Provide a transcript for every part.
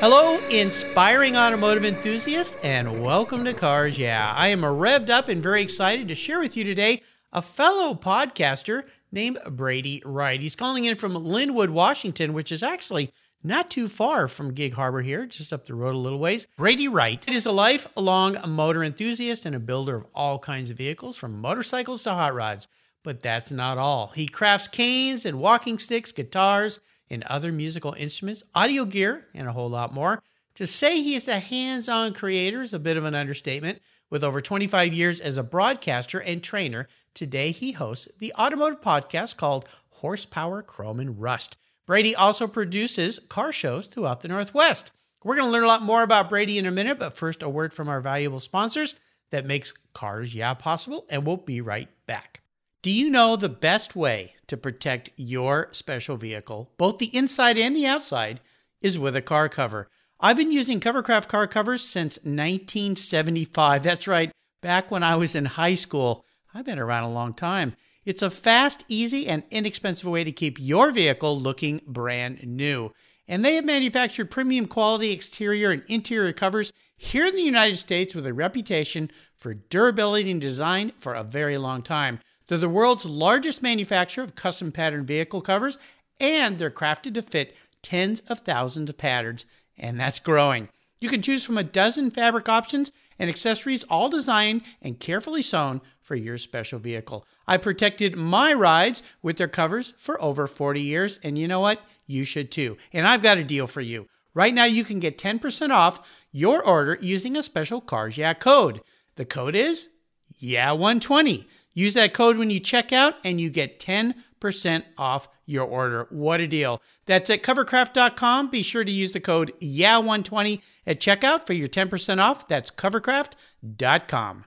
Hello, inspiring automotive enthusiasts, and welcome to Cars Yeah. I am revved up and very excited to share with you today a fellow podcaster named Brady Wright. He's calling in from Lynnwood, Washington, which is actually not too far from Gig Harbor here, just up the road a little ways. Brady Wright is a lifelong motor enthusiast and a builder of all kinds of vehicles, from motorcycles to hot rods. But that's not all. He crafts canes and walking sticks, guitars, and other musical instruments, audio gear, and a whole lot more. To say he is a hands on creator is a bit of an understatement. With over 25 years as a broadcaster and trainer, today he hosts the automotive podcast called Horsepower, Chrome, and Rust. Brady also produces car shows throughout the Northwest. We're going to learn a lot more about Brady in a minute, but first, a word from our valuable sponsors that makes Cars Yeah possible, and we'll be right back. Do you know the best way to protect your special vehicle, both the inside and the outside, is with a car cover? I've been using Covercraft car covers since 1975. That's right, back when I was in high school. I've been around a long time. It's a fast, easy, and inexpensive way to keep your vehicle looking brand new. And they have manufactured premium quality exterior and interior covers here in the United States with a reputation for durability and design for a very long time. They're the world's largest manufacturer of custom pattern vehicle covers, and they're crafted to fit tens of thousands of patterns, and that's growing. You can choose from a dozen fabric options and accessories, all designed and carefully sewn for your special vehicle. I protected my rides with their covers for over 40 years, and you know what? You should too. And I've got a deal for you. Right now, you can get 10% off your order using a special Cars Yeah code. The code is Yeah120. Use that code when you check out and you get 10% off your order. What a deal. That's at covercraft.com. Be sure to use the code YEAH120 at checkout for your 10% off. That's covercraft.com.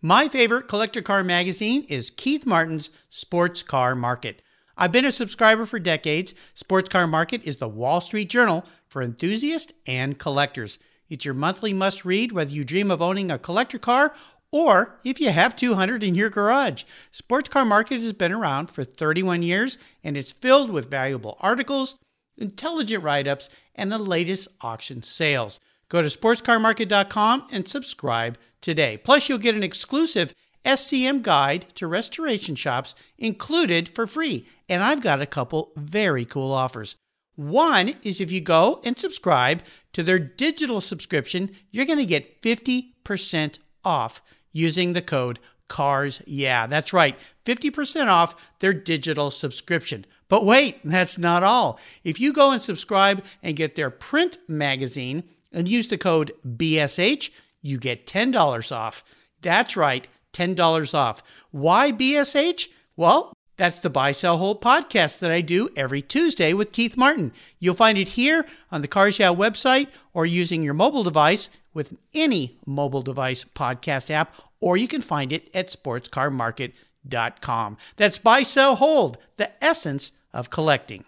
My favorite collector car magazine is Keith Martin's Sports Car Market. I've been a subscriber for decades. Sports Car Market is the Wall Street Journal for enthusiasts and collectors. It's your monthly must read whether you dream of owning a collector car or if you have 200 in your garage. Sports Car Market has been around for 31 years and it's filled with valuable articles, intelligent write ups, and the latest auction sales. Go to sportscarmarket.com and subscribe today. Plus, you'll get an exclusive SCM guide to restoration shops included for free. And I've got a couple very cool offers. One is if you go and subscribe to their digital subscription, you're going to get 50% off using the code CARS. Yeah, that's right. 50% off their digital subscription. But wait, that's not all. If you go and subscribe and get their print magazine and use the code BSH, you get $10 off. That's right, $10 off. Why BSH? Well, that's the Buy, Sell, Hold podcast that I do every Tuesday with Keith Martin. You'll find it here on the Cars Yeah website or using your mobile device with any mobile device podcast app, or you can find it at sportscarmarket.com. That's Buy, Sell, Hold, the essence of collecting.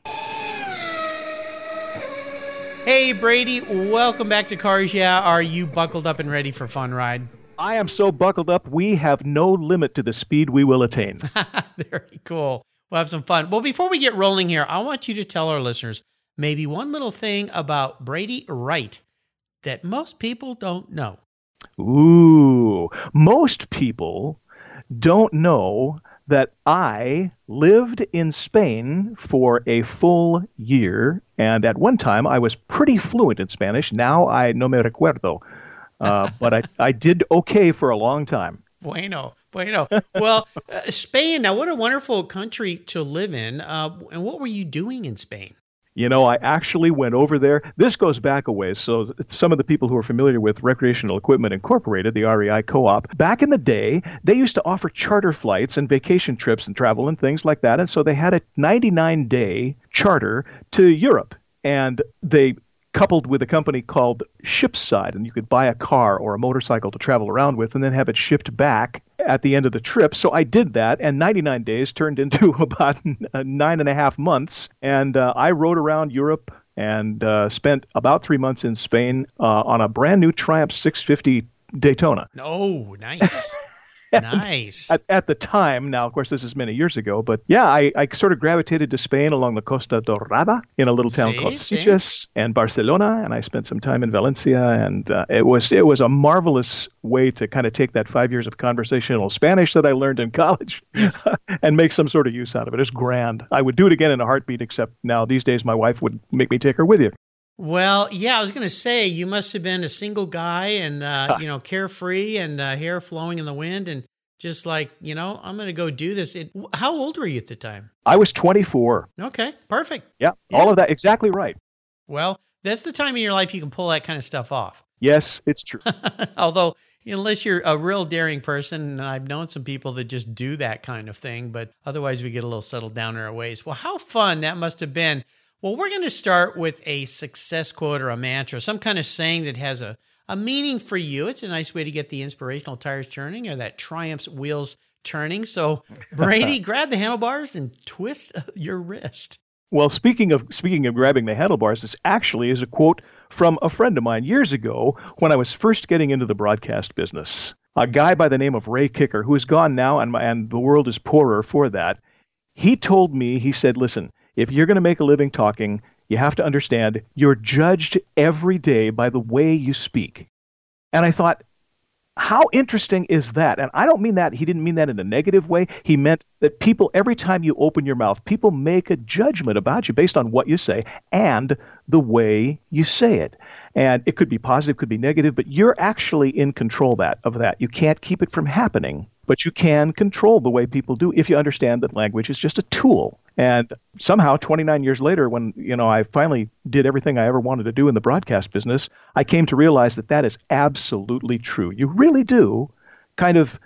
Hey, Brady, welcome back to Cars Yeah. Are you buckled up and ready for fun ride? I am so buckled up, we have no limit to the speed we will attain. Very cool. We'll have some fun. Well, before we get rolling here, I want you to tell our listeners maybe one little thing about Brady Wright that most people don't know. Ooh, most people don't know that I lived in Spain for a full year, and at one time I was pretty fluent in Spanish. Now I no me recuerdo. Uh, but I, I did okay for a long time. Bueno, bueno. Well, uh, Spain, now what a wonderful country to live in. Uh, and what were you doing in Spain? You know, I actually went over there. This goes back a ways. So, some of the people who are familiar with Recreational Equipment Incorporated, the REI co op, back in the day, they used to offer charter flights and vacation trips and travel and things like that. And so they had a 99 day charter to Europe. And they coupled with a company called Shipside, and you could buy a car or a motorcycle to travel around with and then have it shipped back at the end of the trip. So I did that, and 99 days turned into about nine and a half months. And uh, I rode around Europe and uh, spent about three months in Spain uh, on a brand new Triumph 650 Daytona. Oh, nice. Nice. At, at, the time, now of course this is many years ago, but yeah, I, I sort of gravitated to Spain along the Costa Dorada in a little town called Sitges and Barcelona, and I spent some time in Valencia, and uh, it was it was a marvelous way to kind of take that five years of conversational Spanish that I learned in college yes. and make some sort of use out of it. It's grand. I would do it again in a heartbeat, except now these days my wife would make me take her with you. Well, yeah, I was going to say you must have been a single guy and uh, you know carefree and uh, hair flowing in the wind and just like you know I'm going to go do this. It, how old were you at the time? I was 24. Okay, perfect. Yeah, yeah, all of that exactly right. Well, that's the time in your life you can pull that kind of stuff off. Yes, it's true. Although unless you're a real daring person, and I've known some people that just do that kind of thing, but otherwise we get a little settled down in our ways. Well, how fun that must have been well, we're going to start with a success quote or a mantra, some kind of saying that has a, a meaning for you. It's a nice way to get the inspirational tires turning or that Triumph's wheels turning. So, Brady, grab the handlebars and twist your wrist. Well, speaking of speaking of grabbing the handlebars, this actually is a quote from a friend of mine years ago when I was first getting into the broadcast business. A guy by the name of Ray Kicker, who is gone now, and, and the world is poorer for that. He told me, he said, "Listen, if you're going to make a living talking, you have to understand you're judged every day by the way you speak. And I thought, how interesting is that? And I don't mean that, he didn't mean that in a negative way. He meant that people, every time you open your mouth, people make a judgment about you based on what you say and the way you say it. And it could be positive, could be negative, but you're actually in control that of that. You can't keep it from happening but you can control the way people do if you understand that language is just a tool. And somehow, 29 years later, when you know I finally did everything I ever wanted to do in the broadcast business, I came to realize that that is absolutely true. You really do kind of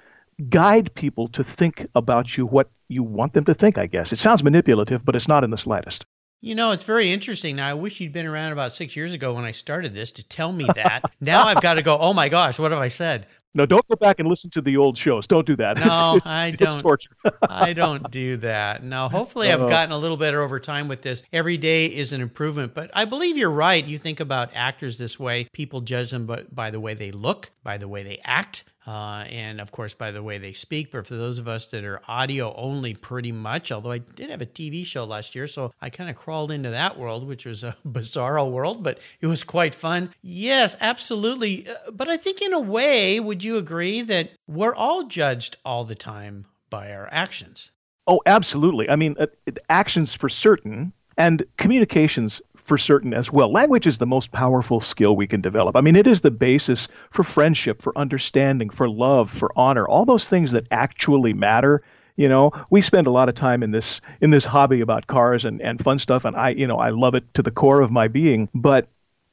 guide people to think about you what you want them to think. I guess it sounds manipulative, but it's not in the slightest. You know, it's very interesting. Now, I wish you'd been around about six years ago when I started this to tell me that. now I've got to go, oh my gosh, what have I said? No, don't go back and listen to the old shows. Don't do that. No, it's, it's, I don't. I don't do that. No, hopefully I've gotten a little better over time with this. Every day is an improvement, but I believe you're right. You think about actors this way. People judge them by, by the way they look, by the way they act, uh, and of course, by the way they speak. But for those of us that are audio only, pretty much, although I did have a TV show last year, so I kind of crawled into that world, which was a bizarre world, but it was quite fun. Yes, absolutely. Uh, but I think, in a way, would you agree that we're all judged all the time by our actions? Oh, absolutely. I mean, uh, actions for certain, and communications for certain as well. Language is the most powerful skill we can develop. I mean, it is the basis for friendship, for understanding, for love, for honor, all those things that actually matter. You know, we spend a lot of time in this in this hobby about cars and, and fun stuff, and I, you know, I love it to the core of my being, but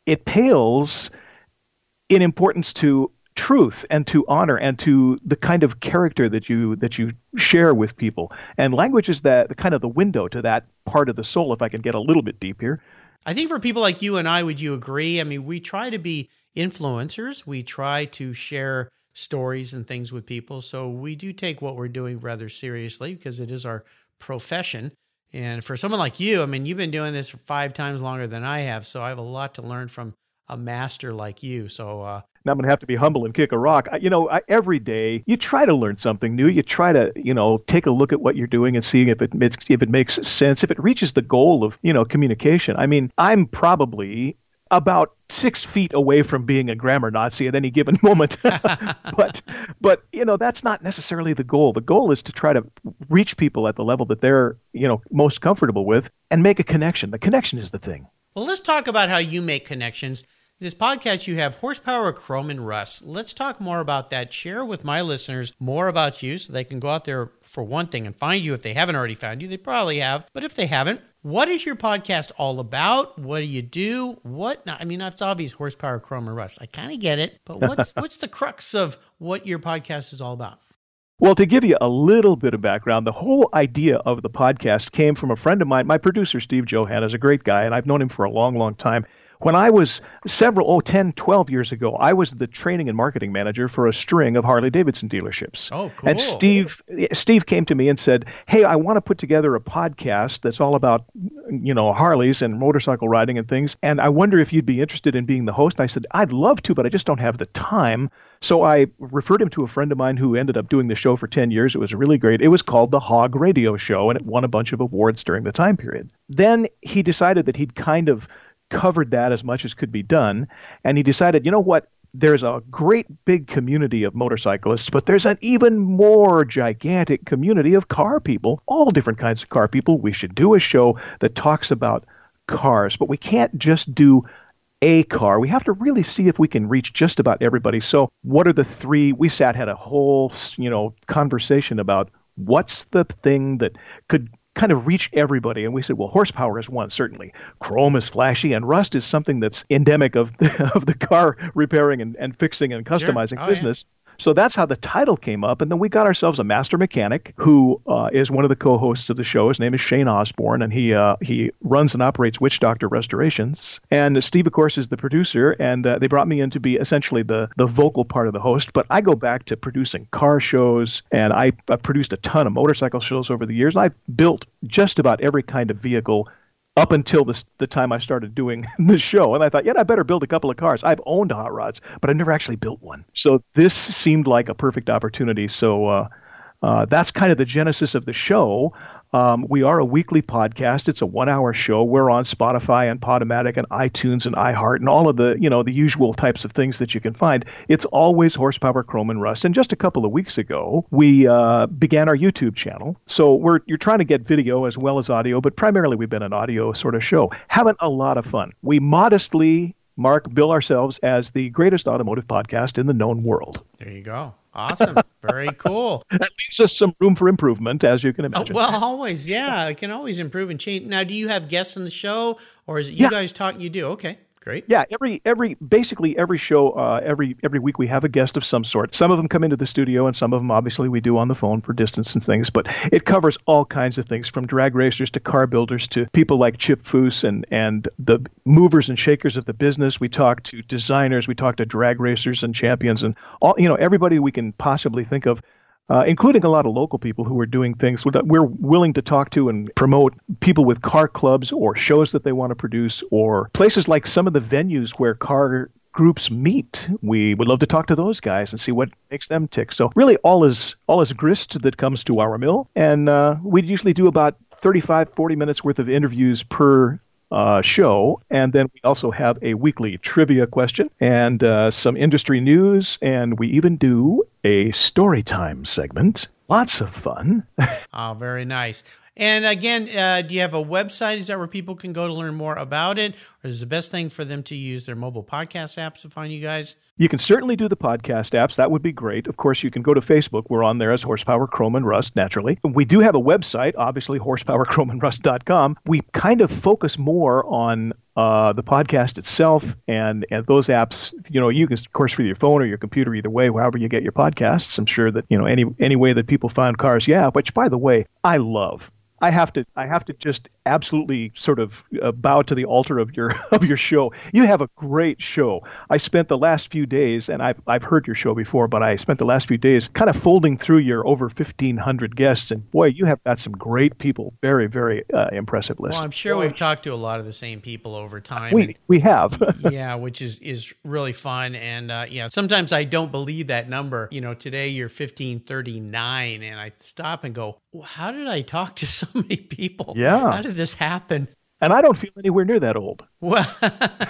it pales in importance to truth and to honor and to the kind of character that you that you share with people and language is that kind of the window to that part of the soul if i can get a little bit deep here I think for people like you and I, would you agree? I mean, we try to be influencers, we try to share stories and things with people. So we do take what we're doing rather seriously because it is our profession. And for someone like you, I mean, you've been doing this five times longer than I have. So I have a lot to learn from a master like you. So uh, I'm going to have to be humble and kick a rock. I, you know, I, every day you try to learn something new. You try to, you know, take a look at what you're doing and seeing if it makes, if it makes sense, if it reaches the goal of, you know, communication. I mean, I'm probably about six feet away from being a grammar Nazi at any given moment. but, but you know, that's not necessarily the goal. The goal is to try to reach people at the level that they're, you know, most comfortable with and make a connection. The connection is the thing. Well, let's talk about how you make connections this podcast, you have horsepower, chrome, and rust. Let's talk more about that. Share with my listeners more about you so they can go out there for one thing and find you if they haven't already found you. They probably have, but if they haven't, what is your podcast all about? What do you do? What? I mean, it's obvious horsepower, chrome, and rust. I kind of get it, but what's what's the crux of what your podcast is all about? Well, to give you a little bit of background, the whole idea of the podcast came from a friend of mine. My producer, Steve Johann, is a great guy, and I've known him for a long, long time When I was several, oh, 10, 12 years ago, I was the training and marketing manager for a string of Harley Davidson dealerships. Oh, cool. And Steve, Steve came to me and said, "Hey, I want to put together a podcast that's all about, you know, Harleys and motorcycle riding and things. And I wonder if you'd be interested in being the host." And I said, "I'd love to, but I just don't have the time." So I referred him to a friend of mine who ended up doing the show for 10 years. It was really great. It was called the Hog Radio Show, and it won a bunch of awards during the time period. Then he decided that he'd kind of covered that as much as could be done. And he decided, you know what? There's a great big community of motorcyclists, but there's an even more gigantic community of car people, all different kinds of car people. We should do a show that talks about cars, but we can't just do a car. We have to really see if we can reach just about everybody. So, what are the three? We sat had a whole, you know, conversation about what's the thing that could kind of reach everybody. And we said, well, horsepower is one, certainly. Chrome is flashy, and rust is something that's endemic of the, of the car repairing and, and fixing and customizing Sure. Oh, business. So that's how the title came up. And then we got ourselves a master mechanic who uh, is one of the co-hosts of the show. His name is Shane Osborne, and he uh, he runs and operates Witch Doctor Restorations. And Steve, of course, is the producer. And uh, they brought me in to be essentially the the vocal part of the host. But I go back to producing car shows, and I, I've produced a ton of motorcycle shows over the years. I've built just about every kind of vehicle up until this, the time I started doing the show. And I thought, yeah, I better build a couple of cars. I've owned hot rods, but I've never actually built one. So this seemed like a perfect opportunity. So uh, uh, that's kind of the genesis of the show. Um, we are a weekly podcast. It's a one-hour show. We're on Spotify and Podomatic and iTunes and iHeart and all of the you know the usual types of things that you can find. It's always horsepower, chrome, and rust. And just a couple of weeks ago, we uh, began our YouTube channel. So we're you're trying to get video as well as audio, but primarily we've been an audio sort of show. Having a lot of fun. We modestly mark bill ourselves as the greatest automotive podcast in the known world. There you go. Awesome. Very cool. That leaves us some room for improvement, as you can Oh, imagine. well, always, yeah. I can always improve and change. Now, do you have guests on the show, or is it you Yeah. guys talk? You do. Okay, great. Yeah, every every basically every show, uh, every every week we have a guest of some sort. Some of them come into the studio, and some of them obviously we do on the phone for distance and things. But it covers all kinds of things, from drag racers to car builders to people like Chip Foose and and the movers and shakers of the business. We talk to designers, we talk to drag racers and champions, and all you know everybody we can possibly think of. Uh, including a lot of local people who are doing things that we're willing to talk to and promote people with car clubs or shows that they want to produce or places like some of the venues where car groups meet. We would love to talk to those guys and see what makes them tick. So really all is all is grist that comes to our mill. And uh, we usually do about 35, 40 minutes worth of interviews per uh, show. And then we also have a weekly trivia question and uh, some industry news. And we even do a story time segment. Lots of fun. Oh, very nice. And again, uh, do you have a website? Is that where people can go to learn more about it? Or is the best thing for them to use their mobile podcast apps to find you guys? You can certainly do the podcast apps. That would be great. Of course, you can go to Facebook. We're on there as Horsepower, Chrome, and Rust, naturally. We do have a website, obviously, horsepowerchromeandrust.com. We kind of focus more on uh, the podcast itself and, and those apps. You know, you can, of course, for your phone or your computer, either way, however you get your podcasts. I'm sure that, you know, any, any way that people find cars, yeah, which, by the way, I love. I have to I have to just absolutely sort of uh, bow to the altar of your of your show. You have a great show. I spent the last few days, and I've I've heard your show before, but I spent the last few days kind of folding through your over fifteen hundred guests, and boy, you have got some great people. Very very uh, impressive list. Well, I'm sure we've talked to a lot of the same people over time. we we have. yeah, which is is really fun. And uh, yeah, sometimes I don't believe that number. You know, today you're 1539, and I stop and go, "Well, how did I talk to so many people? Yeah. how did this happen? and I don't feel anywhere near that old. Well,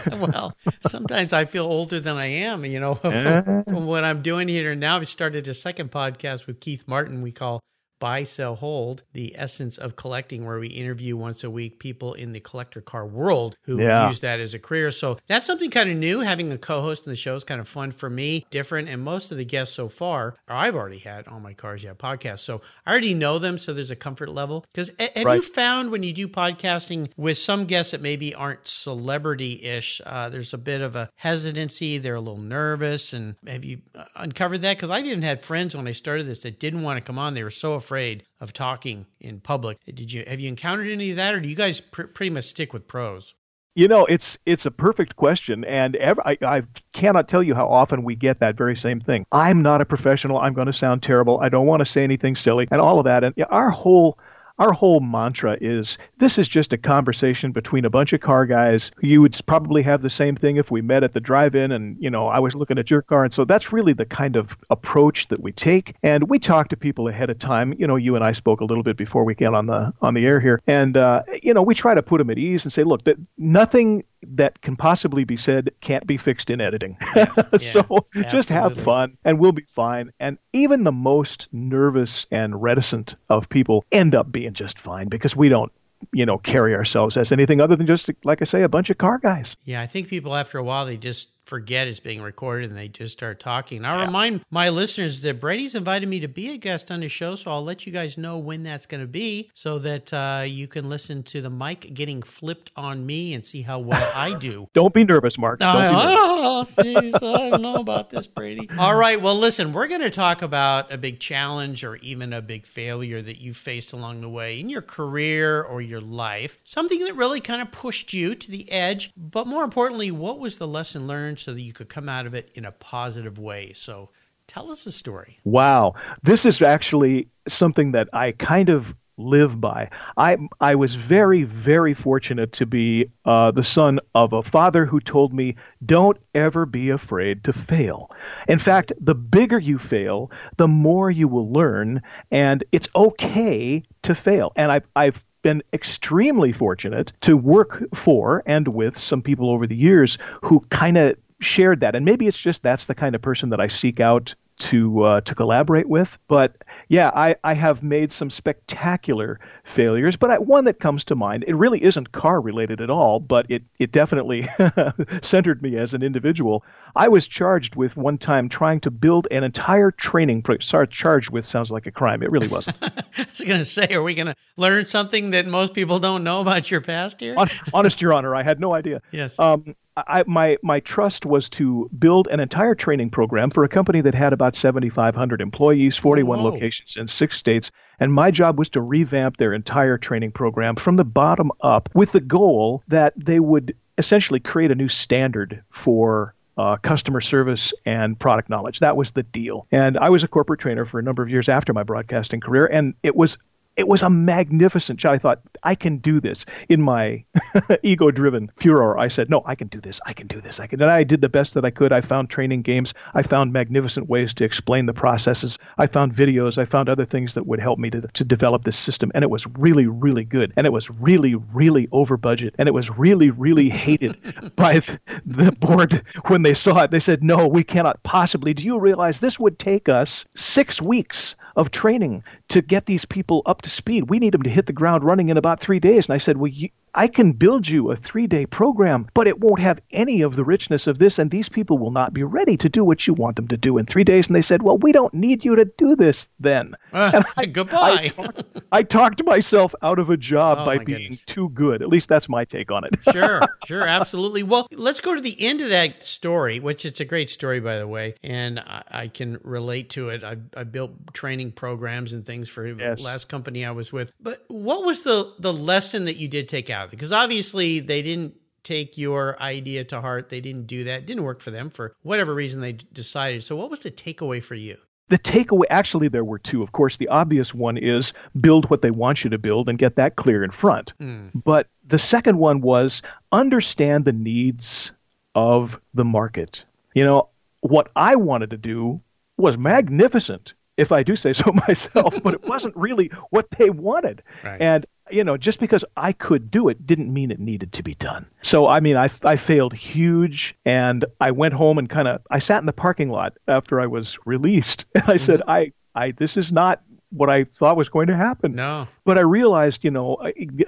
well, sometimes I feel older than I am. You know, from, from what I'm doing here now. I've started a second podcast with Keith Martin. We call Buy, Sell, Hold: The Essence of Collecting, where we interview once a week people in the collector car world who Yeah. use that as a career. So that's something kind of new. Having a co-host in the show is kind of fun for me, different. And most of the guests so far, or I've already had on my Cars Yeah podcast, so I already know them. So there's a comfort level. Because have you found when you do podcasting with some guests that maybe aren't celebrity-ish, uh, there's a bit of a hesitancy. They're a little nervous. And have you uh, uncovered that? Because I've even had friends when I started this that didn't want to come on. They were so afraid of talking in public. Did you have you encountered any of that, or do you guys pr- pretty much stick with pros? You know, it's it's a perfect question, and I, I cannot tell you how often we get that very same thing. I'm not a professional. I'm going to sound terrible. I don't want to say anything silly, and all of that. And our whole our whole mantra is this is just a conversation between a bunch of car guys. You would probably have the same thing if we met at the drive-in and, you know, I was looking at your car. And so that's really the kind of approach that we take. And we talk to people ahead of time. You know, you and I spoke a little bit before we get on the on the air here. And uh, you know, we try to put them at ease and say, look, that nothing that can possibly be said can't be fixed in editing. Yes, so yeah, just have fun and we'll be fine. And even the most nervous and reticent of people end up being just fine because we don't you know carry ourselves as anything other than just like i say a bunch of car guys yeah i think people after a while they just forget it's being recorded and they just start talking. I yeah. remind my listeners that Brady's invited me to be a guest on his show, so I'll let you guys know when that's going to be so that uh, you can listen to the mic getting flipped on me and see how well I do. Don't be nervous, Mark. Don't uh, oh, jeez, I don't know about this, Brady. All right, well, listen, we're going to talk about a big challenge or even a big failure that you faced along the way in your career or your life, something that really kind of pushed you to the edge, but more importantly, what was the lesson learned so that you could come out of it in a positive way. So tell us a story. Wow. This is actually something that I kind of live by. I I was very very fortunate to be uh, the son of a father who told me, "Don't ever be afraid to fail." In fact, the bigger you fail, the more you will learn, and it's okay to fail. And I've I've been extremely fortunate to work for and with some people over the years who kind of shared that. And maybe it's just that's the kind of person that I seek out to uh, to collaborate with. But yeah, I, I have made some spectacular failures, but I, one that comes to mind. It really isn't car related at all, but it it definitely centered me as an individual. I was charged with one time trying to build an entire training. Pro- sorry, charged with sounds like a crime. It really wasn't. I was going to say, are we going to learn something that most people don't know about your past here? Honest, Your Honor, I had no idea. Yes. Um, I, my my trust was to build an entire training program for a company that had about 7,500 employees, 41 Whoa. locations in six states, and my job was to revamp their entire training program from the bottom up, with the goal that they would essentially create a new standard for uh, customer service and product knowledge. That was the deal. And I was a corporate trainer for a number of years after my broadcasting career, and it was it was a magnificent shot. I thought, I can do this. In my ego driven furor, I said, No, I can do this. I can do this. I can. And I did the best that I could. I found training games. I found magnificent ways to explain the processes. I found videos. I found other things that would help me to, to develop this system. And it was really, really good. And it was really, really over budget. And it was really, really hated by the board when they saw it. They said, No, we cannot possibly. Do you realize this would take us six weeks of training to get these people up to speed. We need them to hit the ground running in about three days. And I said, Well, you, I can build you a three day program, but it won't have any of the richness of this, and these people will not be ready to do what you want them to do in three days. And they said, Well, we don't need you to do this then. Uh, I, goodbye. I talked, I talked, myself out of a job oh, by being goodness. too good. At least that's my take on it. sure, sure, absolutely. Well, let's go to the end of that story, which it's a great story, by the way, and I, I can relate to it. I, I, built training programs and things for yes. the last company I was with. But what was the, the lesson that you did take out? Of it? Because obviously they didn't take your idea to heart. They didn't do that. It didn't work for them for whatever reason they decided. So, what was the takeaway for you? The takeaway, actually, there were two. Of course, the obvious one is build what they want you to build and get that clear in front. Mm. But the second one was understand the needs of the market. You know, what I wanted to do was magnificent, if I do say so myself, but it wasn't really what they wanted. Right. And you know, just because I could do it didn't mean it needed to be done. So, I mean, I, I failed huge and I went home and kind of, I sat in the parking lot after I was released and I mm-hmm. said, I, I, this is not what I thought was going to happen. No. But I realized, you know,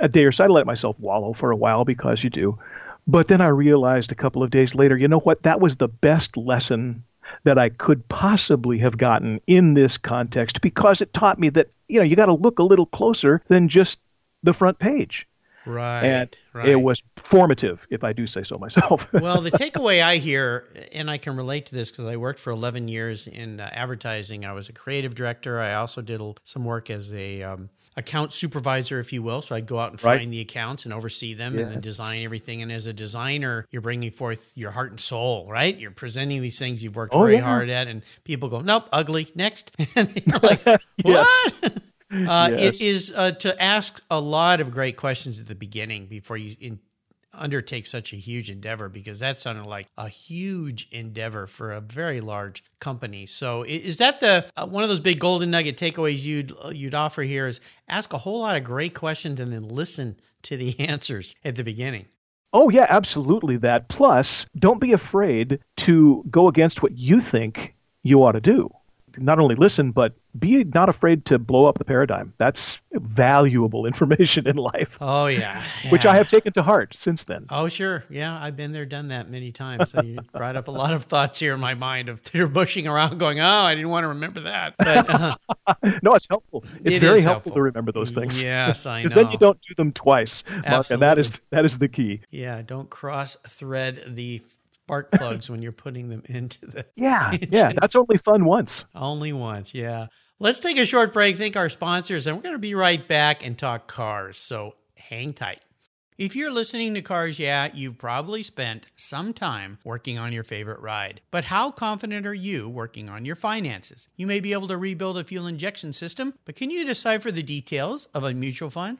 a day or so I let myself wallow for a while because you do. But then I realized a couple of days later, you know what? That was the best lesson that I could possibly have gotten in this context because it taught me that, you know, you got to look a little closer than just the front page. Right. And right. it was formative, if I do say so myself. well, the takeaway I hear, and I can relate to this because I worked for 11 years in uh, advertising. I was a creative director. I also did some work as a um, account supervisor, if you will. So I'd go out and Right. find the accounts and oversee them and then design everything. And as a designer, you're bringing forth your heart and soul, right? You're presenting these things you've worked Oh, very yeah. hard at, and people go, "Nope, ugly." Next, and you're like, "What?" Uh, Yes. It is uh, to ask a lot of great questions at the beginning before you in, undertake such a huge endeavor because that sounded like a huge endeavor for a very large company. So is that the uh, one of those big golden nugget takeaways you'd uh, you'd offer here is ask a whole lot of great questions and then listen to the answers at the beginning. Oh, yeah, absolutely that. Plus, don't be afraid to go against what you think you ought to do. Not only listen, but be not afraid to blow up the paradigm. That's valuable information in life, Oh yeah, which I have taken to heart since then. Oh, sure. Yeah, I've been there, done that many times. So you brought up a lot of thoughts here in my mind of they're bushing around going, oh, I didn't want to remember that. But uh, No, it's helpful. It's It very is helpful, helpful. to remember those things. yes, I know. Because then you don't do them twice, Mark, and that is that is the key. Yeah, don't cross thread the spark plugs when you're putting them into the Yeah, engine. yeah, that's only fun once. Only once, yeah. Let's take a short break, thank our sponsors, and we're going to be right back and talk cars. So hang tight. If you're listening to Cars Yeah, you've probably spent some time working on your favorite ride. But how confident are you working on your finances? You may be able to rebuild a fuel injection system, but can you decipher the details of a mutual fund?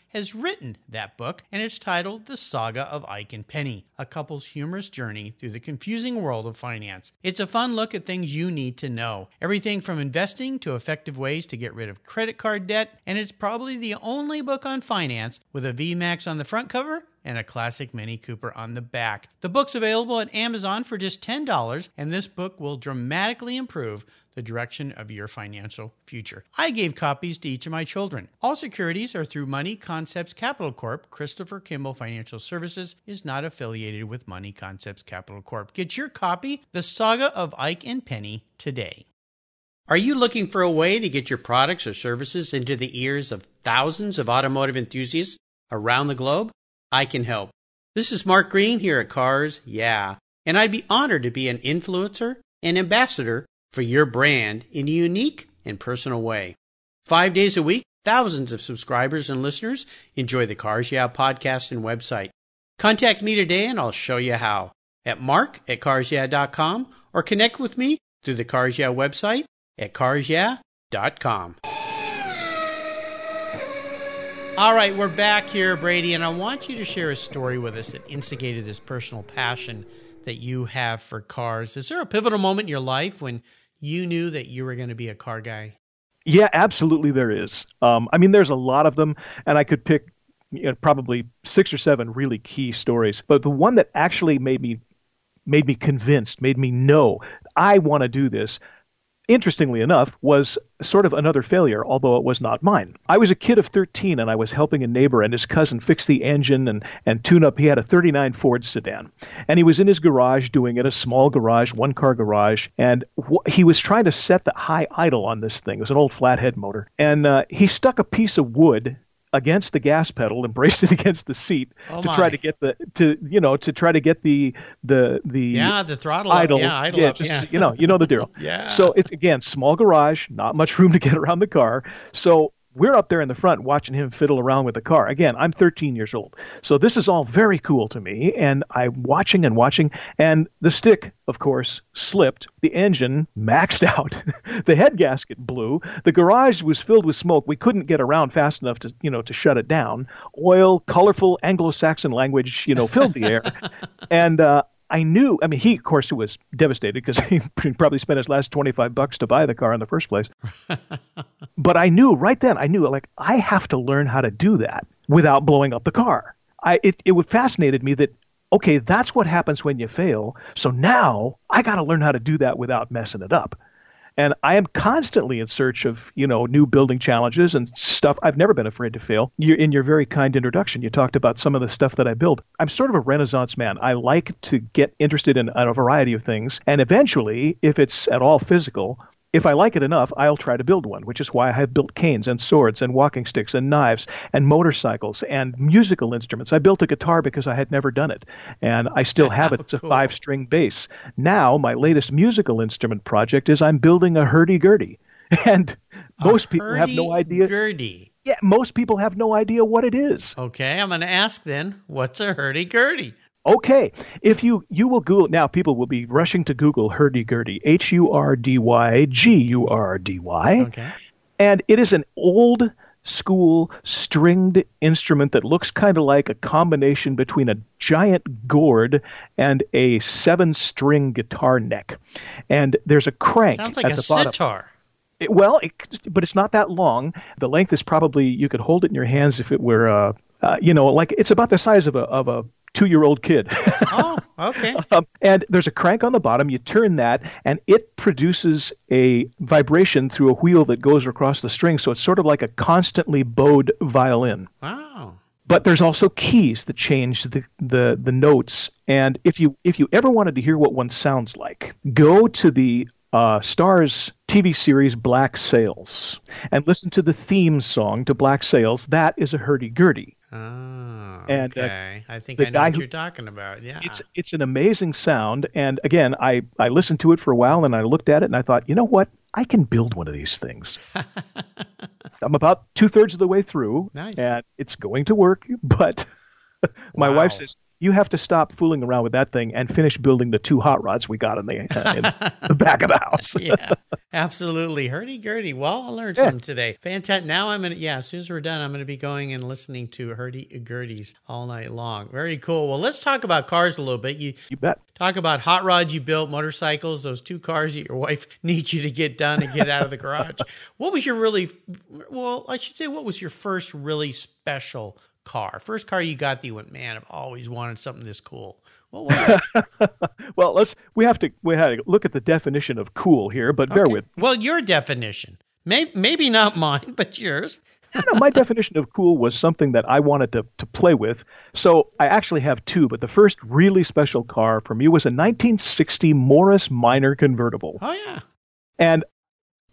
has written that book, and it's titled The Saga of Ike and Penny, a couple's humorous journey through the confusing world of finance. It's a fun look at things you need to know everything from investing to effective ways to get rid of credit card debt, and it's probably the only book on finance with a VMAX on the front cover and a classic Mini Cooper on the back. The book's available at Amazon for just $10, and this book will dramatically improve the direction of your financial future. I gave copies to each of my children. All securities are through Money Concepts Capital Corp. Christopher Kimball Financial Services is not affiliated with Money Concepts Capital Corp. Get your copy, The Saga of Ike and Penny, today. Are you looking for a way to get your products or services into the ears of thousands of automotive enthusiasts around the globe? I can help. This is Mark Green here at Cars Yeah, and I'd be honored to be an influencer and ambassador for your brand in a unique and personal way. Five days a week, thousands of subscribers and listeners enjoy the Cars Yeah podcast and website. Contact me today and I'll show you how at mark at carsyeah.com or connect with me through the Cars Yeah website at carsyeah.com. All right, we're back here, Brady, and I want you to share a story with us that instigated this personal passion that you have for cars. Is there a pivotal moment in your life when you knew that you were going to be a car guy? Yeah, absolutely, there is. Um, I mean, there's a lot of them, and I could pick you know, probably six or seven really key stories. But the one that actually made me made me convinced, made me know I want to do this. Interestingly enough, was sort of another failure, although it was not mine. I was a kid of 13 and I was helping a neighbor and his cousin fix the engine and, and tune up. He had a 39 Ford sedan. And he was in his garage doing it, a small garage, one car garage. And wh- he was trying to set the high idle on this thing. It was an old flathead motor. And uh, he stuck a piece of wood against the gas pedal and braced it against the seat Oh, to my. try to get the to you know to try to get the the the Yeah, the throttle idle up. Yeah, idle up. just, yeah. you know you know the deal Yeah. so it's again small garage not much room to get around the car so we're up there in the front watching him fiddle around with the car. Again i'm 13 years old. So this is all very cool to me and i'm watching and watching and the stick of course slipped. The engine maxed out. The head gasket blew. The garage was filled with smoke. We couldn't get around fast enough to you know to shut it down. Oil colorful anglo-saxon language you know filled the air. And uh I knew. I mean, he, of course, was devastated because he probably spent his last twenty-five bucks to buy the car in the first place. but I knew right then. I knew like I have to learn how to do that without blowing up the car. I it it fascinated me that okay, that's what happens when you fail. So now I got to learn how to do that without messing it up. And I am constantly in search of, you know, new building challenges and stuff. I've never been afraid to fail. You, in your very kind introduction, you talked about some of the stuff that I build. I'm sort of a renaissance man. I like to get interested in a variety of things. And eventually, if it's at all physical, if I like it enough, I'll try to build one, which is why I have built canes and swords and walking sticks and knives and motorcycles and musical instruments. I built a guitar because I had never done it, and I still have it. Oh, it's a cool. five string bass. Now, my latest musical instrument project is I'm building a hurdy-gurdy. And most people have no idea. Gurdy. Yeah, most people have no idea what it is. Okay, I'm going to ask then, what's a hurdy-gurdy? Okay, if you you will Google now, people will be rushing to Google hurdy gurdy, H U R D Y G U R D Y, okay, and it is an old school stringed instrument that looks kind of like a combination between a giant gourd and a seven string guitar neck, and there's a crank. Sounds like at a the bottom. sitar. It, well, it, but it's not that long. The length is probably you could hold it in your hands if it were, uh, uh, you know, like it's about the size of a of a two year old kid. oh, okay. Um, and there's a crank on the bottom. You turn that, and it produces a vibration through a wheel that goes across the string. So it's sort of like a constantly bowed violin. Wow. But there's also keys that change the, the, the notes. And if you if you ever wanted to hear what one sounds like, go to the uh, Starz TV series Black Sails and listen to the theme song to Black Sails. That is a hurdy-gurdy. Oh, and, uh, okay. Uh, I think I know what who, you're talking about. Yeah. It's it's an amazing sound. And again, I, I listened to it for a while and I looked at it and I thought, you know what? I can build one of these things. I'm about two thirds of the way through. Nice. And it's going to work, but my wow. wife says, you have to stop fooling around with that thing and finish building the two hot rods we got in the, uh, in the back of the house. yeah, absolutely. Hurdy gurdy. Well, I learned yeah. something today. Fantastic. Now I'm going to, yeah, as soon as we're done, I'm going to be going and listening to hurdy gurdies all night long. Very cool. Well, let's talk about cars a little bit. You, you bet. Talk about hot rods you built, motorcycles, those two cars that your wife needs you to get done and get out of the garage. what was your really, well, I should say, what was your first really special car? First car you got that you went, man, I've always wanted something this cool. What was it? well, let's we have to we had to look at the definition of cool here, but bear with. Well, your definition. Maybe, maybe not mine, but yours. no, my definition of cool was something that I wanted to, to play with. So I actually have two, but the first really special car for me was a 1960 Morris Minor convertible. Oh, yeah. And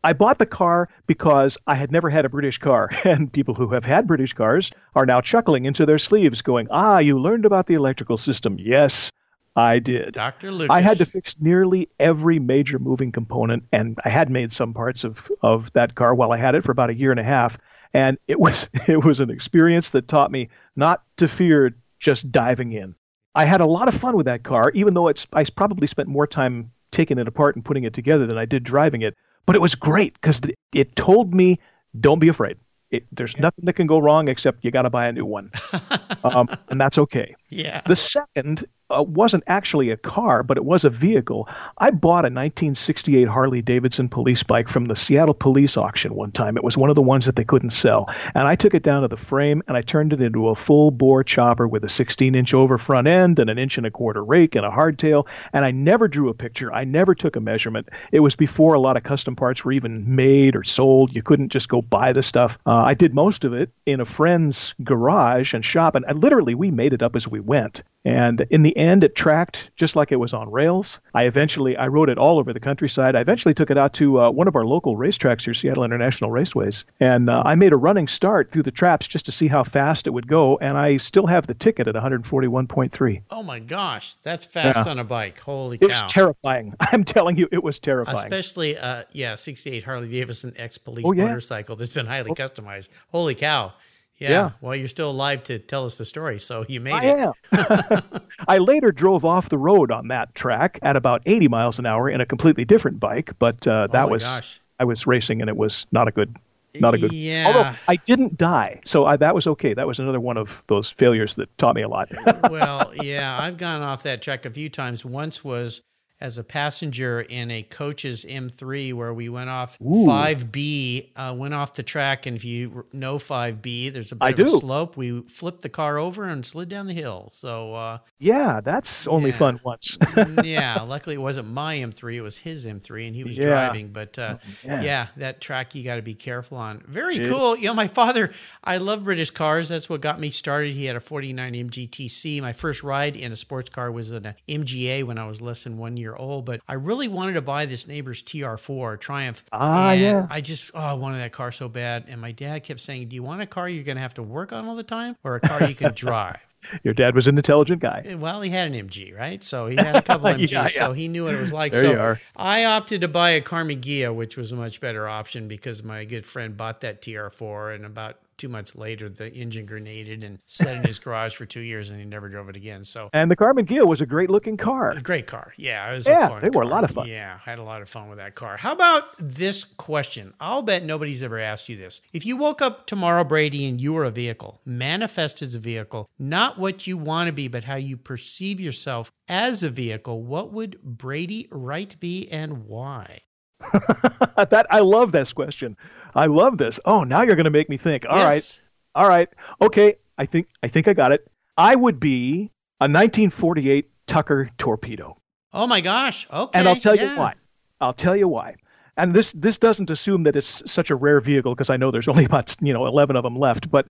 I bought the car because I had never had a British car, and people who have had British cars are now chuckling into their sleeves, going, Ah, you learned about the electrical system. Yes, I did. Dr. Lucas. I had to fix nearly every major moving component, and I had made some parts of, of that car while I had it for about a year and a half. And it was it was an experience that taught me not to fear just diving in. I had a lot of fun with that car, even though it's I probably spent more time taking it apart and putting it together than I did driving it. But it was great because it told me, don't be afraid. It, there's yeah. nothing that can go wrong except you got to buy a new one, um, and that's okay. Yeah. The second uh, wasn't actually a car, but it was a vehicle. I bought a 1968 Harley Davidson police bike from the Seattle police auction one time. It was one of the ones that they couldn't sell. And I took it down to the frame and I turned it into a full bore chopper with a 16 inch over front end and an inch and a quarter rake and a hardtail. And I never drew a picture. I never took a measurement. It was before a lot of custom parts were even made or sold. You couldn't just go buy the stuff. Uh, I did most of it in a friend's garage and shop. And I, literally, we made it up as we went. And in the end, it tracked just like it was on rails. I eventually, I rode it all over the countryside. I eventually took it out to uh, one of our local racetracks here, Seattle International Raceways. And uh, I made a running start through the traps just to see how fast it would go. And I still have the ticket at 141.3. Oh my gosh, that's fast yeah. on a bike. Holy cow. It was terrifying. I'm telling you, it was terrifying. Especially, uh, yeah, 68 Harley Davidson X Police oh, yeah. motorcycle that's been highly oh. customized. Holy cow. Yeah. yeah. Well, you're still alive to tell us the story, so you made I it. am. I later drove off the road on that track at about 80 miles an hour in a completely different bike, but uh, that oh was gosh. I was racing and it was not a good not a good. Yeah. Although I didn't die, so I, that was okay. That was another one of those failures that taught me a lot. well, yeah, I've gone off that track a few times. Once was as a passenger in a coach's M3 where we went off Ooh. 5B, uh, went off the track. And if you know 5B, there's a bit I of a slope. We flipped the car over and slid down the hill. So, uh, Yeah, that's only Yeah. fun once. mm, yeah, luckily it wasn't my M3, it was his M3 and he was Yeah. driving. But uh, yeah. yeah. that track you got to be careful on. Very cool. You know, my father, I love British cars. That's what got me started. He had a 49 MGTC. My first ride in a sports car was in a MGA when I was less than one year old. But I really wanted to buy this neighbor's TR4 Triumph. Ah, And yeah. I just, oh, I wanted that car so bad. And my dad kept saying, Do you want a car you're going to have to work on all the time or a car you can drive? Your dad was an intelligent guy. Well, he had an MG, right? So he had a couple MGs, Yeah, yeah. so he knew what it was like. There so you are. I opted to buy a Karmann Ghia, which was a much better option because my good friend bought that TR4, and about two months later, the engine grenaded and sat in his garage for two years, and he never drove it again. So. And the Karmann Ghia was a great looking car. A great car. Yeah, it was Yeah, a fun they were a lot of fun. Yeah, I had a lot of fun with that car. How about this question? I'll bet nobody's ever asked you this. If you woke up tomorrow, Brady, and you were a vehicle, manifest as a vehicle, not what you want to be, but how you perceive yourself as a vehicle, what would Brady Wright be and why? that I love this question. I love this. Oh, now you're going to make me think. All right, Yes. all right, okay. I think I think I got it. I would be a 1948 Tucker torpedo, Oh my gosh. Okay. and I'll tell yeah. you why. I'll tell you why. And this this doesn't assume that it's such a rare vehicle because I know there's only about you know 11 of them left, but.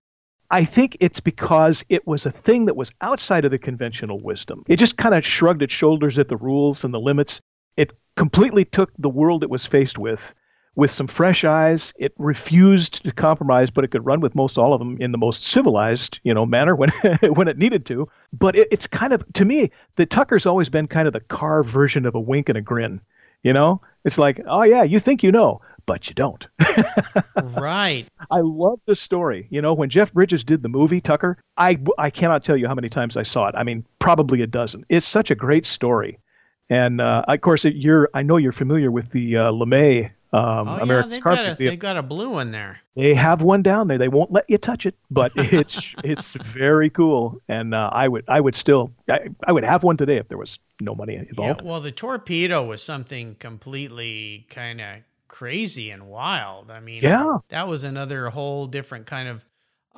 I think it's because it was a thing that was outside of the conventional wisdom. It just kind of shrugged its shoulders at the rules and the limits. It completely took the world it was faced with with some fresh eyes. It refused to compromise, but it could run with most all of them in the most civilized, you know, manner when when it needed to. But it, it's kind of to me, the Tucker's always been kind of the car version of a wink and a grin. You know, it's like, oh yeah, you think you know, but you don't. Right. I love the story. You know, when Jeff Bridges did the movie Tucker, I I cannot tell you how many times I saw it. I mean, probably a dozen. It's such a great story, and uh, of course, you're I know you're familiar with the uh, LeMay um, Oh, yeah, they've Carpet got, a, they've got a blue one there. They have one down there. They won't let you touch it, but it's it's very cool. And uh, I would I would still I, I would have one today if there was no money Yeah, involved. well, the torpedo was something completely kind of crazy and wild. I mean, Yeah. that was another whole different kind of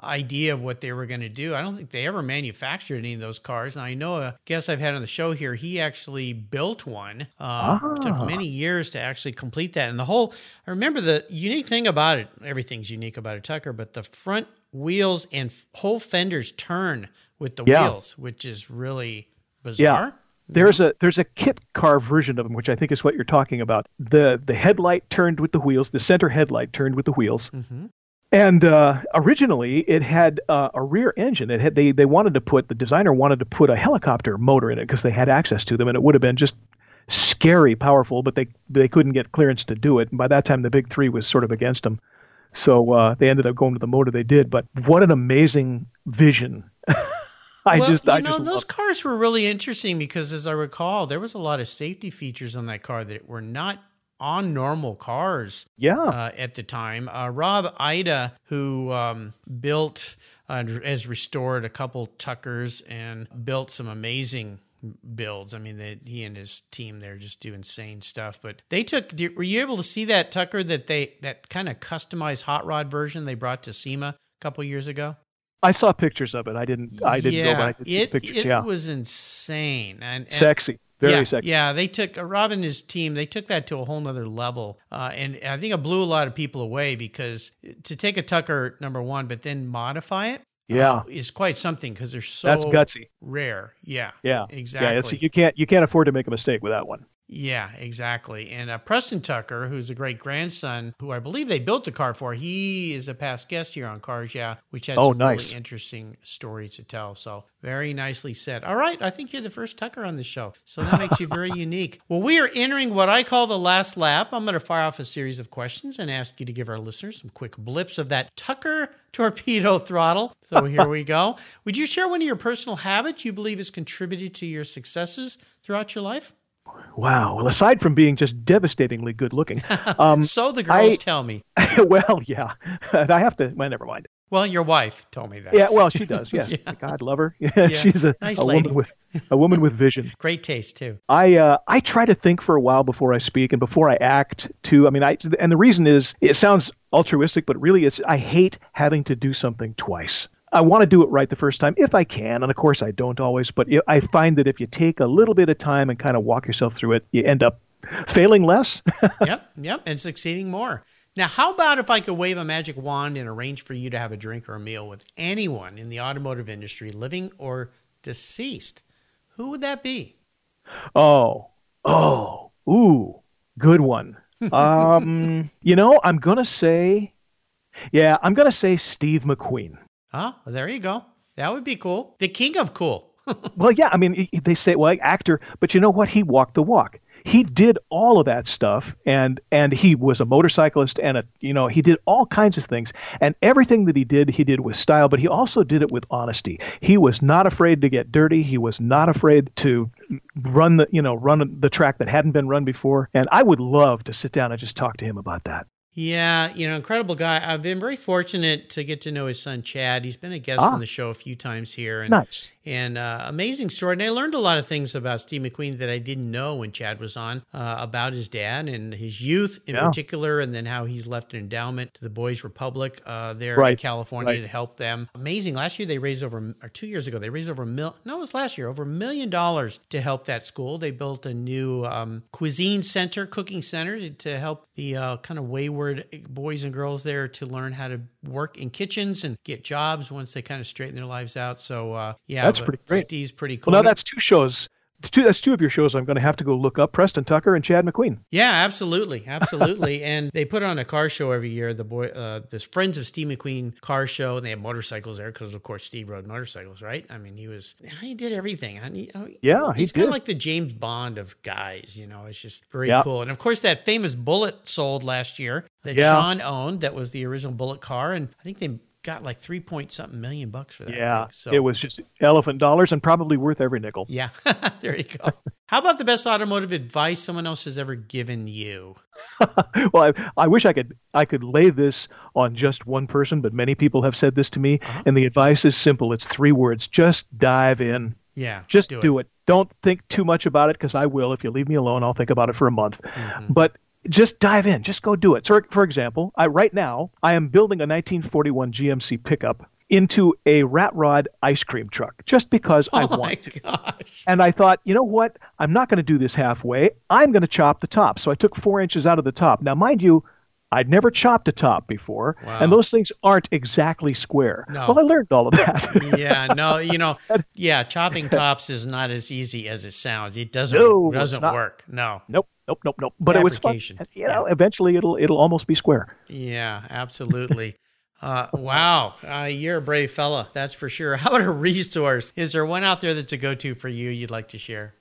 idea of what they were going to do. I don't think they ever manufactured any of those cars. And I know a guest I've had on the show here, he actually built one. Um, Took Ah. many years to actually complete that. And the whole, I remember the unique thing about it, everything's unique about a Tucker, but the front wheels and f- whole fenders turn with the Yeah. wheels, which is really bizarre. There's a there's a kit car version of them, which I think is what you're talking about. the The headlight turned with the wheels. The center headlight turned with the wheels. hmm And uh, originally, it had uh, a rear engine. It had they they wanted to put the designer wanted to put a helicopter motor in it because they had access to them, and it would have been just scary powerful. But they they couldn't get clearance to do it. And by that time, the big three was sort of against them. So uh, they ended up going to the motor they did. But what an amazing vision! I well, just you I know, just those cars were really interesting because, as I recall, there was a lot of safety features on that car that were not on normal cars yeah uh, at the time. Uh, Rob Ida, who um, built uh, has restored a couple Tuckers and built some amazing builds. I mean, they, he and his team there just do insane stuff. But they took. Were you able to see that Tucker that they that kind of customized hot rod version they brought to SEMA a couple years ago? I saw pictures of it. I didn't I didn't go, but I did see it, pictures. It yeah, was insane and, and sexy, very yeah, sexy. Yeah, they took uh, Rob and his team. They took that to a whole nother level, uh, and I think it blew a lot of people away because to take a Tucker number one, but then modify it, Yeah. uh, is quite something because they're so That's gutsy. rare. Yeah, Yeah, exactly. Yeah, you can't you can't afford to make a mistake with that one. Yeah, exactly. And uh, Preston Tucker, who's a great grandson, who I believe they built the car for, he is a past guest here on Cars Yeah, which has Oh, some nice. really interesting stories to tell. So very nicely said. All right, I think you're the first Tucker on the show, so that makes you very unique. Well, we are entering what I call the last lap. I'm going to fire off a series of questions and ask you to give our listeners some quick blips of that Tucker torpedo throttle. So here we go. Would you share one of your personal habits you believe has contributed to your successes throughout your life? Wow. Well, aside from being just devastatingly good looking, um, So the girls I- tell me. well, yeah, I have to. Well, never mind. Well, your wife told me that. Yeah, well, she does. Yes, Yeah. God love her. Yeah, she's a, Nice a lady. woman with a woman with vision. Great taste too. I uh, I try to think for a while before I speak and before I act too. I mean, I and the reason is it sounds altruistic, but really it's I hate having to do something twice. I want to do it right the first time if I can, and of course I don't always. But I find that if you take a little bit of time and kind of walk yourself through it, you end up failing less. yep, yep, and succeeding more. Now, how about if I could wave a magic wand and arrange for you to have a drink or a meal with anyone in the automotive industry, living or deceased? Who would that be? Oh, oh, ooh, good one. Um, you know, I'm gonna say, yeah, I'm gonna say Steve McQueen. Oh, well, there you go. That would be cool. The king of cool. Well, yeah, I mean, they say, well, actor, but you know what? He walked the walk. He did all of that stuff, and and he was a motorcyclist, and a you know he did all kinds of things, and everything that he did, he did with style, but he also did it with honesty. He was not afraid to get dirty. He was not afraid to run the you know run the track that hadn't been run before, and I would love to sit down and just talk to him about that. Yeah, you know, incredible guy. I've been very fortunate to get to know his son Chad. He's been a guest Ah. on the show a few times here, and Nice. And uh, amazing story. And I learned a lot of things about Steve McQueen that I didn't know when Chad was on uh, about his dad and his youth in Yeah. particular, and then how he's left an endowment to the Boys Republic uh, there in California right. to help them. Amazing. Last year they raised over, or two years ago they raised over a mil. No, it was last year over a million dollars to help that school. They built a new um, cuisine center, cooking center to, to help the uh, kind of wayward boys and girls there to learn how to work in kitchens and get jobs once they kind of straighten their lives out. So uh, yeah, That's but pretty great. Steve's pretty cool. Well, now that's two shows. Two, that's two of your shows. I'm going to have to go look up Preston Tucker and Chad McQueen. Yeah, absolutely, absolutely. and they put on a car show every year. The boy, uh, this Friends of Steve McQueen car show, and they have motorcycles there because, of course, Steve rode motorcycles, right? I mean, he was he did everything. I mean, know, Yeah, he he's kind of like the James Bond of guys. You know, it's just very Yeah. cool. And of course, that famous Bullitt sold last year that Yeah. Sean owned. That was the original Bullitt car, and I think they got like three point something million bucks for that. Yeah, thing. So it was just elephant dollars and probably worth every nickel. Yeah, there you go. How about the best automotive advice someone else has ever given you? well, I, I wish I could I could lay this on just one person, but many people have said this to me, Uh-huh. and the advice is simple. It's three words: just dive in. Yeah, Just do, it. Don't think too much about it, because I will. If you leave me alone, I'll think about it for a month. Mm-hmm. But just dive in. Just go do it. So, for example, I right now I am building a 1941 GMC pickup into a rat rod ice cream truck, just because I Oh want my to. gosh. And I thought, you know what? I'm not going to do this halfway. I'm going to chop the top. So I took four inches out of the top. Now, mind you, I'd never chopped a top before, Wow. and those things aren't exactly square. No. Well, I learned all of that. yeah, no, you know, yeah, chopping tops is not as easy as it sounds. It doesn't No, doesn't work. No. nope, nope, nope, nope. But it was fun. And, You know, eventually it'll it'll almost be square. Yeah, absolutely. Uh, wow, uh, you're a brave fella, that's for sure. How about a resource? Is there one out there that's a go-to for you? You'd like to share?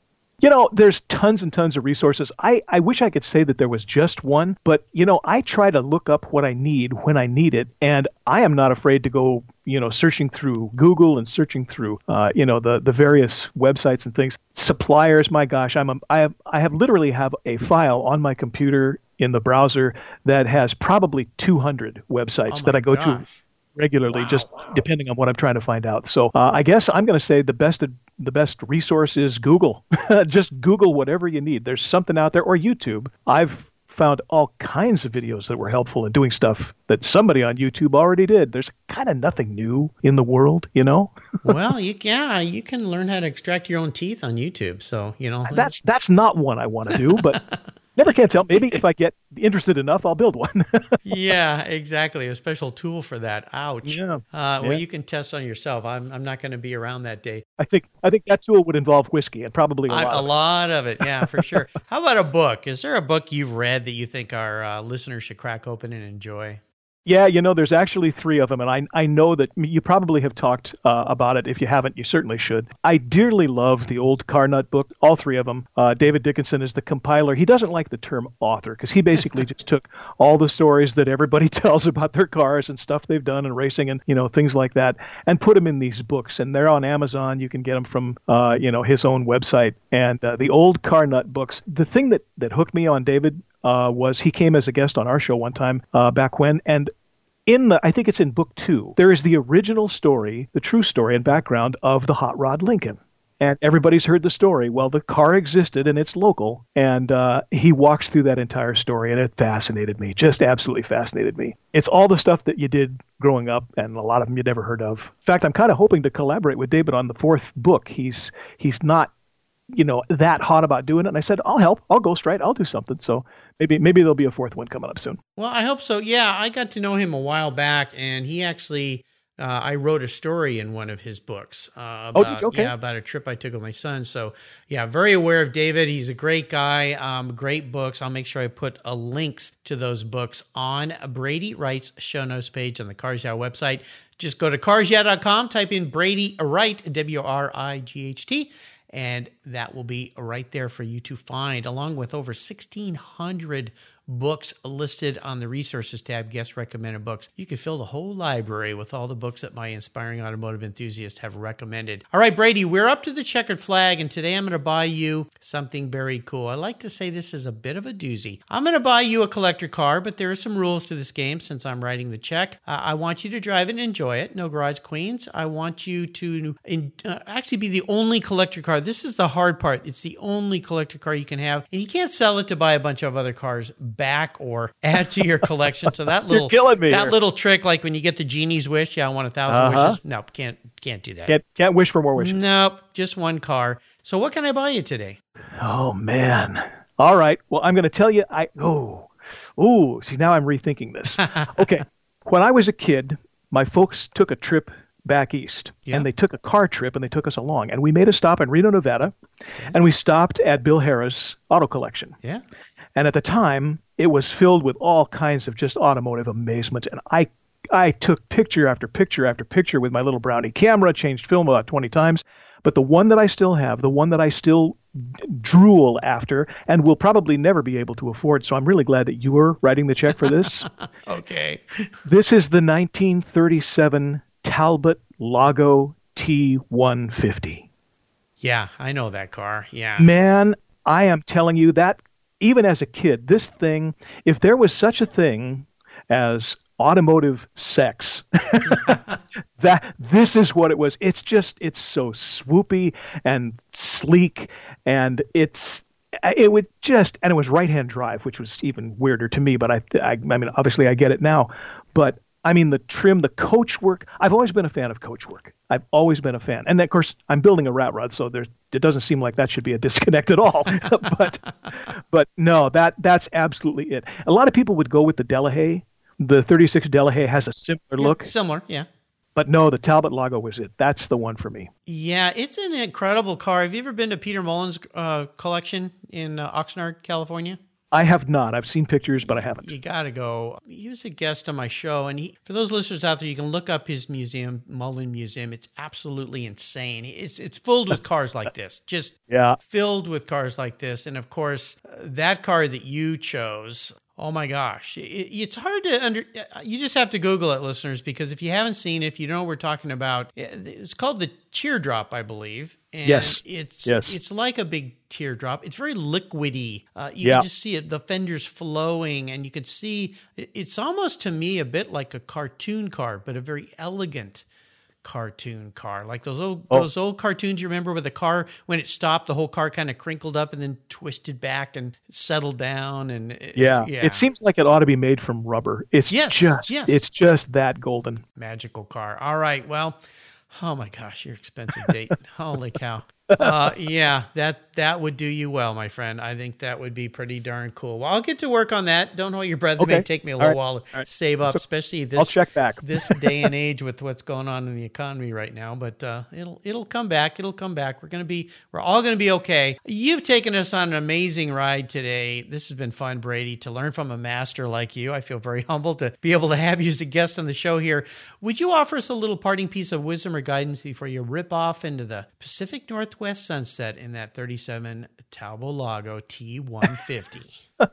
You know, there's tons and tons of resources. I, I wish I could say that there was just one, but you know, I try to look up what I need when I need it, and I am not afraid to go, you know, searching through Google and searching through, uh, you know, the the various websites and things. Suppliers, my gosh, I'm a, I have I have literally have a file on my computer in the browser that has probably 200 websites Oh that I go to gosh. regularly, just depending on what I'm trying to find out. So uh, I guess I'm going to say the best the best resource is Google. just Google whatever you need. There's something out there, or YouTube. I've found all kinds of videos that were helpful in doing stuff that somebody on YouTube already did. There's kind of nothing new in the world, you know. well, you yeah, you can learn how to extract your own teeth on YouTube. So you know That's that's not one I want to do, but never can tell. Maybe if I get interested enough, I'll build one. yeah, exactly. A special tool for that. Ouch. Yeah. Uh, well, Yeah. you can test on yourself. I'm, I'm not going to be around that day. I think I think that tool would involve whiskey and probably a I- lot. a of it. lot of it. Yeah, for sure. How about a book? Is there a book you've read that you think our uh, listeners should crack open and enjoy? Yeah, you know, there's actually three of them, and I I know that you probably have talked uh, about it. If you haven't, you certainly should. I dearly love the old Carnut book, all three of them. Uh, David Dickinson is the compiler. He doesn't like the term author because he basically just took all the stories that everybody tells about their cars and stuff they've done and racing and you know things like that, and put them in these books. And they're on Amazon. You can get them from uh, you know his own website. And uh, the old Carnut books. The thing that that hooked me on David uh, was he came as a guest on our show one time uh, back when, and in the I think it's in book two. There is the original story, the true story and background of the Hot Rod Lincoln. And everybody's heard the story. Well, the car existed and it's local. And uh, he walks through that entire story, and it fascinated me. Just absolutely fascinated me. It's all the stuff that you did growing up, and a lot of them you'd never heard of. In fact, I'm kind of hoping to collaborate with David on the fourth book. He's he's not you know that hot about doing it and i said i'll help i'll go straight i'll do something so maybe maybe there'll be a fourth one coming up soon well i hope so yeah i got to know him a while back and he actually uh, I wrote a story in one of his books uh, Oh, about you? Okay. yeah about a trip I took with my son. So yeah, very aware of David. He's a great guy. Um, great books. I'll make sure I put uh, links to those books on Brady Wright's show notes page on the Cars Yeah website. Just go to carsyeah.com, type in Brady Wright, W R I G H T, and that will be right there for you to find, along with over 1,600 books listed on the resources tab, guest recommended books. You could fill the whole library with all the books that my inspiring automotive enthusiasts have recommended. All right, Brady, we're up to the checkered flag, and today I'm going to buy you something very cool. I like to say this is a bit of a doozy. I'm going to buy you a collector car, but there are some rules to this game since I'm writing the check. Uh, I want you to drive it and enjoy it. No garage queens. I want you to in, uh, actually be the only collector car. This is the hard part. It's the only collector car you can have, and you can't sell it to buy a bunch of other cars back or add to your collection. So that little that here. little trick, like when you get the genie's wish, yeah, I want a 1000 Uh-huh. wishes. Nope, can't can't do that. can't can't wish for more wishes Nope, just one car. So what can I buy you today? oh man all right well i'm going to tell you i oh oh see now i'm rethinking this okay when i was a kid my folks took a trip back east Yeah. and they took a car trip and they took us along and we made a stop in reno nevada and we stopped at bill harrah's auto collection Yeah. And at the time it was filled with all kinds of just automotive amazement and i i took picture after picture after picture with my little brownie camera changed film about 20 times but the one that i still have the one that i still drool after and will probably never be able to afford so i'm really glad that you were writing the check for this Okay. this is the 1937 talbot lago t150 Yeah, I know that car. Yeah. Man, I am telling you that even as a kid, this thing, if there was such a thing as automotive sex, that this is what it was. It's just it's so swoopy and sleek and it's it would just and it was right hand drive which was even weirder to me but I, I i mean obviously i get it now but i mean the trim the coach work i've always been a fan of coach work i've always been a fan and of course i'm building a rat rod so there's it doesn't seem like that should be a disconnect at all but but no that that's absolutely it a lot of people would go with the delahaye the 36 delahaye has a similar look Similar. Yeah. but no the talbot lago was it that's the one for me Yeah, it's an incredible car. Have you ever been to Peter Mullin's uh, collection in uh, Oxnard, California? I have not i've seen pictures but i haven't You got to go. He was a guest on my show, and he, for those listeners out there, you can look up his museum, Mullin Museum. It's absolutely insane. It's it's filled with cars like this, just yeah filled with cars like this. And of course, uh, that car that you chose. Oh my gosh, it, it's hard to under. uh, You just have to Google it, listeners, because if you haven't seen it, if you don't know what we're talking about, it's called the teardrop, I believe. And Yes. it's Yes. it's like a big teardrop. It's very liquidy. Uh, you Yeah. can just see it, the fenders flowing, and you can see it's almost to me a bit like a cartoon car, but a very elegant cartoon car, like those old Oh. those old cartoons. You remember with the car when it stopped, the whole car kind of crinkled up and then twisted back and settled down, and it- Yeah. yeah, It seems like it ought to be made from rubber. It's Yes, just yes. it's just that golden. magical car. All right, well. Oh my gosh, your expensive date. Holy cow. Uh, yeah, that that would do you well, my friend. I think that would be pretty darn cool. Well, I'll get to work on that. Don't hold your breath. It may take me a little right. while to right. save up, especially this I'll check back. this day and age with what's going on in the economy right now. But uh, it'll it'll come back. It'll come back. We're gonna be we're all gonna be okay. You've taken us on an amazing ride today. This has been fun, Brady, to learn from a master like you. I feel very humbled to be able to have you as a guest on the show here. Would you offer us a little parting piece of wisdom or guidance before you rip off into the Pacific Northwest sunset in that 37 Talbot Lago T150?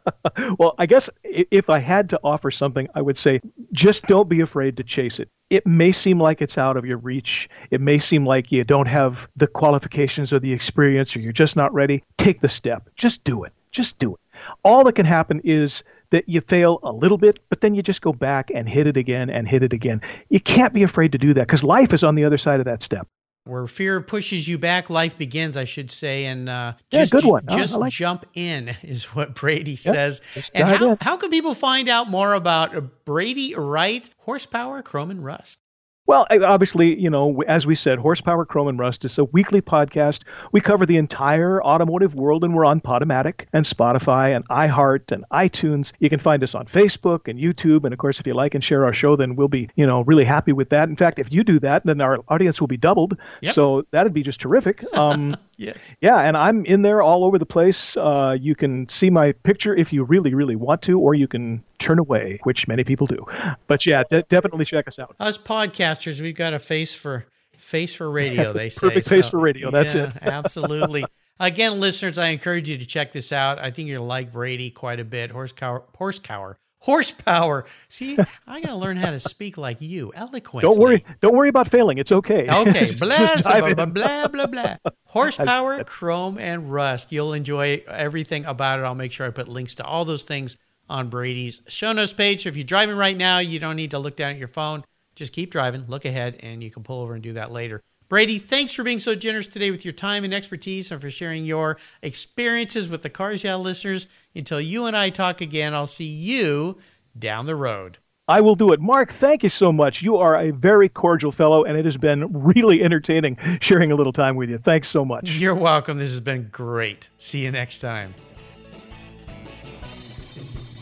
Well, I guess if I had to offer something, I would say just don't be afraid to chase it. It may seem like it's out of your reach. It may seem like you don't have the qualifications or the experience or you're just not ready. Take the step. Just do it. Just do it. All that can happen is that you fail a little bit, but then you just go back and hit it again and hit it again. You can't be afraid to do that because life is on the other side of that step. Where fear pushes you back, life begins, I should say. And uh, Yeah, just, good one. Oh, Just like- jump in is what Brady says. just And how, in. how can people find out more about Brady Wright, horsepower, chrome, and rust? Well, obviously, you know, as we said, Horsepower, Chrome, and Rust is a weekly podcast. We cover the entire automotive world, and we're on Podomatic and Spotify and iHeart and iTunes. You can find us on Facebook and YouTube. And of course, if you like and share our show, then we'll be, you know, really happy with that. In fact, if you do that, then our audience will be doubled. Yep. So that'd be just terrific. Um, Yes. yeah, and I'm in there all over the place. Uh, you can see my picture if you really, really want to, or you can turn away, which many people do. But yeah, de- definitely check us out. Us podcasters, we've got a face for face for radio. They say Perfect face for radio, that's yeah, it. absolutely. Again, listeners, I encourage you to check this out. I think gonna like Brady quite a bit. Horsepower, horsepower, horsepower. See, I gotta learn how to speak like you, eloquently. Don't worry, don't worry about failing. It's okay. Okay, blah, blah, blah, blah, blah, blah. Horsepower, chrome, and rust. You'll enjoy everything about it. I'll make sure I put links to all those things on Brady's show notes page. So if you're driving right now, you don't need to look down at your phone. Just keep driving, look ahead, and you can pull over and do that later. Brady, thanks for being so generous today with your time and expertise and for sharing your experiences with the Cars Yeah listeners. Until you and I talk again, I'll see you down the road. I will do it. Mark, thank you so much. You are a very cordial fellow, and it has been really entertaining sharing a little time with you. Thanks so much. You're welcome. This has been great. See you next time.